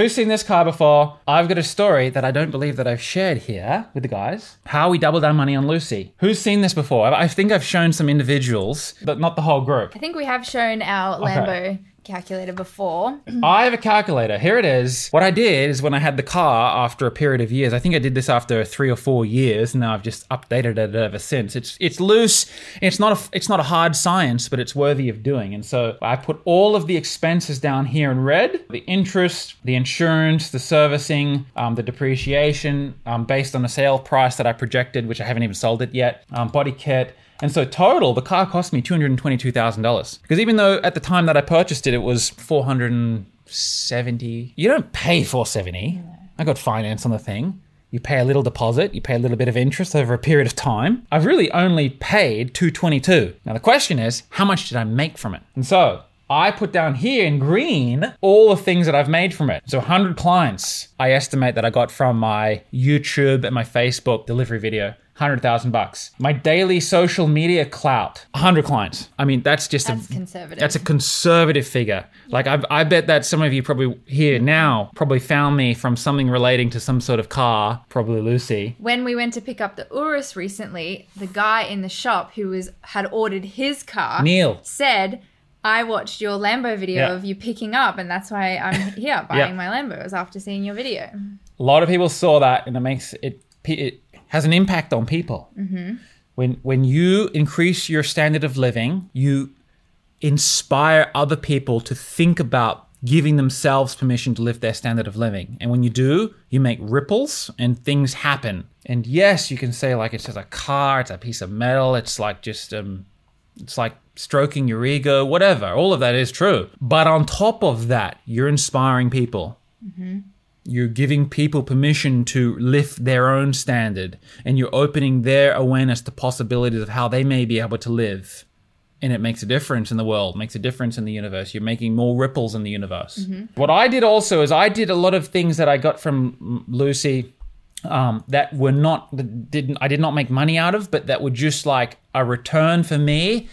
Who's seen this car before? I've got a story that I don't believe that I've shared here with the guys. How we doubled our money on Lucy. Who's seen this before? I think I've shown some individuals, but not the whole group. I think we have shown our Lambo calculator before. I have a calculator. Here it is. What I did is when I had the car after a period of years, I think I did this after three or four years, and now I've just updated it ever since. It's it's loose. It's not a it's not a hard science, but it's worthy of doing. And so I put all of the expenses down here in red: the interest, the insurance, the servicing, um, the depreciation, um, based on the sale price that I projected, which I haven't even sold it yet. Um, body kit. And so total, the car cost me two hundred and twenty-two thousand dollars. Because even though at the time that I purchased it, it was four hundred and seventy. You don't pay four seventy. I got finance on the thing. You pay a little deposit. You pay a little bit of interest over a period of time. I've really only paid two twenty-two. Now the question is, how much did I make from it? And so. I put down here in green all the things that I've made from it. So 100 clients I estimate that I got from my YouTube and my Facebook delivery video. 100,000 bucks. My daily social media clout, 100 clients. I mean, that's just That's a conservative. that's a conservative figure. Like I, I bet that some of you probably here now probably found me from something relating to some sort of car, probably Lucy. when we went to pick up the Urus recently, the guy in the shop who was had ordered his car Neil. said, I watched your Lambo video Yeah. of you picking up, and that's why I'm here buying my Lambos after seeing your video. A lot of people saw that, and it makes it it has an impact on people. When when you increase your standard of living, you inspire other people to think about giving themselves permission to lift their standard of living. And when you do, you make ripples and things happen. And yes, you can say like it's just a car, it's a piece of metal, it's like just um it's like stroking your ego, whatever. All of that is true. But on top of that, you're inspiring people. You're giving people permission to lift their own standard and you're opening their awareness to possibilities of how they may be able to live. And it makes a difference in the world, makes a difference in the universe. You're making more ripples in the universe. What I did also is I did a lot of things that I got from Lucy um, that were not that didn't I did not make money out of, but that were just like a return for me.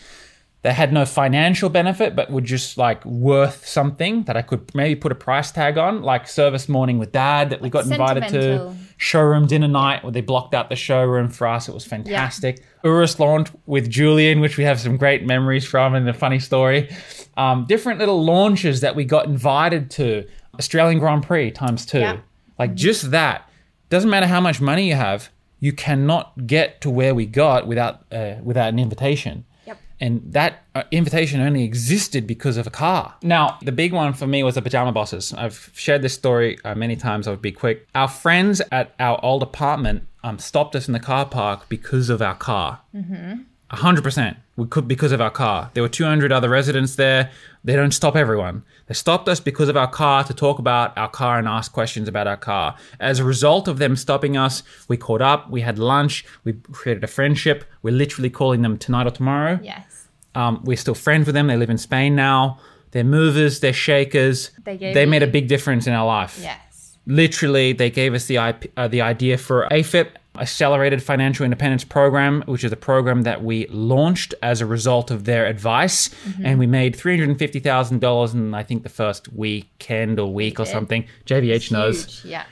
That had no financial benefit, but were just like worth something that I could maybe put a price tag on, like service morning with dad that we got invited to, showroom dinner night where they blocked out the showroom for us. It was fantastic. Urus launch with Julian, which we have some great memories from and a funny story. Um, different little launches that we got invited to. Australian Grand Prix times two. Yeah. Like just that. Doesn't matter how much money you have, you cannot get to where we got without uh, without an invitation. Yep. And that uh, invitation only existed because of a car. Now, the big one for me was the pajama bosses. I've shared this story uh, many times. I'll be quick. Our friends at our old apartment um, stopped us in the car park because of our car. A hundred percent. We could because of our car. There were 200 other residents there. They don't stop everyone. They stopped us because of our car to talk about our car and ask questions about our car. As a result of them stopping us, we caught up. We had lunch. We created a friendship. We're literally calling them tonight or tomorrow. Yes. Um, we're still friends with them. They live in Spain now. They're movers. They're shakers. They gave they made a big difference in our life Yes. literally they gave us the IP, uh, the idea for AFIP accelerated financial independence program which is a program that we launched as a result of their advice Mm-hmm. and we made $350,000 in I think the first weekend or week or something JVH knows Huge. Yeah.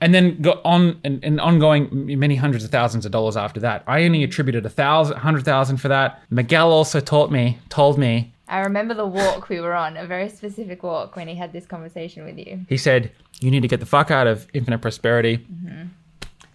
and then got on and, and ongoing many hundreds of thousands of dollars after that I only attributed a thousand hundred thousand for that Miguel also taught me told me I remember the walk we were on, a very specific walk when he had this conversation with you. He said, You need to get the fuck out of infinite prosperity.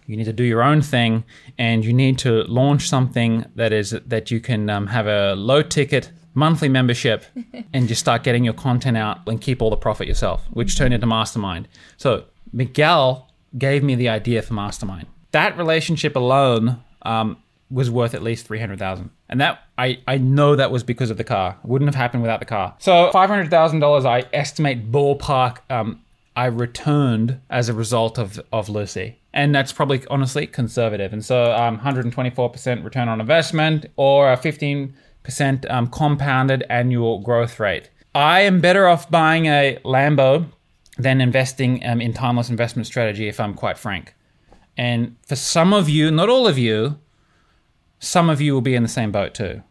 You need to do your own thing, and you need to launch something that is that you can um, have a low ticket monthly membership and just start getting your content out and keep all the profit yourself, which turned into Mastermind. So Miguel gave me the idea for Mastermind. That relationship alone um, was worth at least three hundred thousand, and that I I know that was because of the car. It wouldn't have happened without the car. So five hundred thousand dollars, I estimate ballpark. Um, I returned as a result of of Lucy, and that's probably honestly conservative. And so, um, one hundred and twenty four percent return on investment, or a fifteen percent um, compounded annual growth rate. I am better off buying a Lambo than investing um, in timeless investment strategy, if I'm quite frank. And for some of you, not all of you, some of you will be in the same boat too.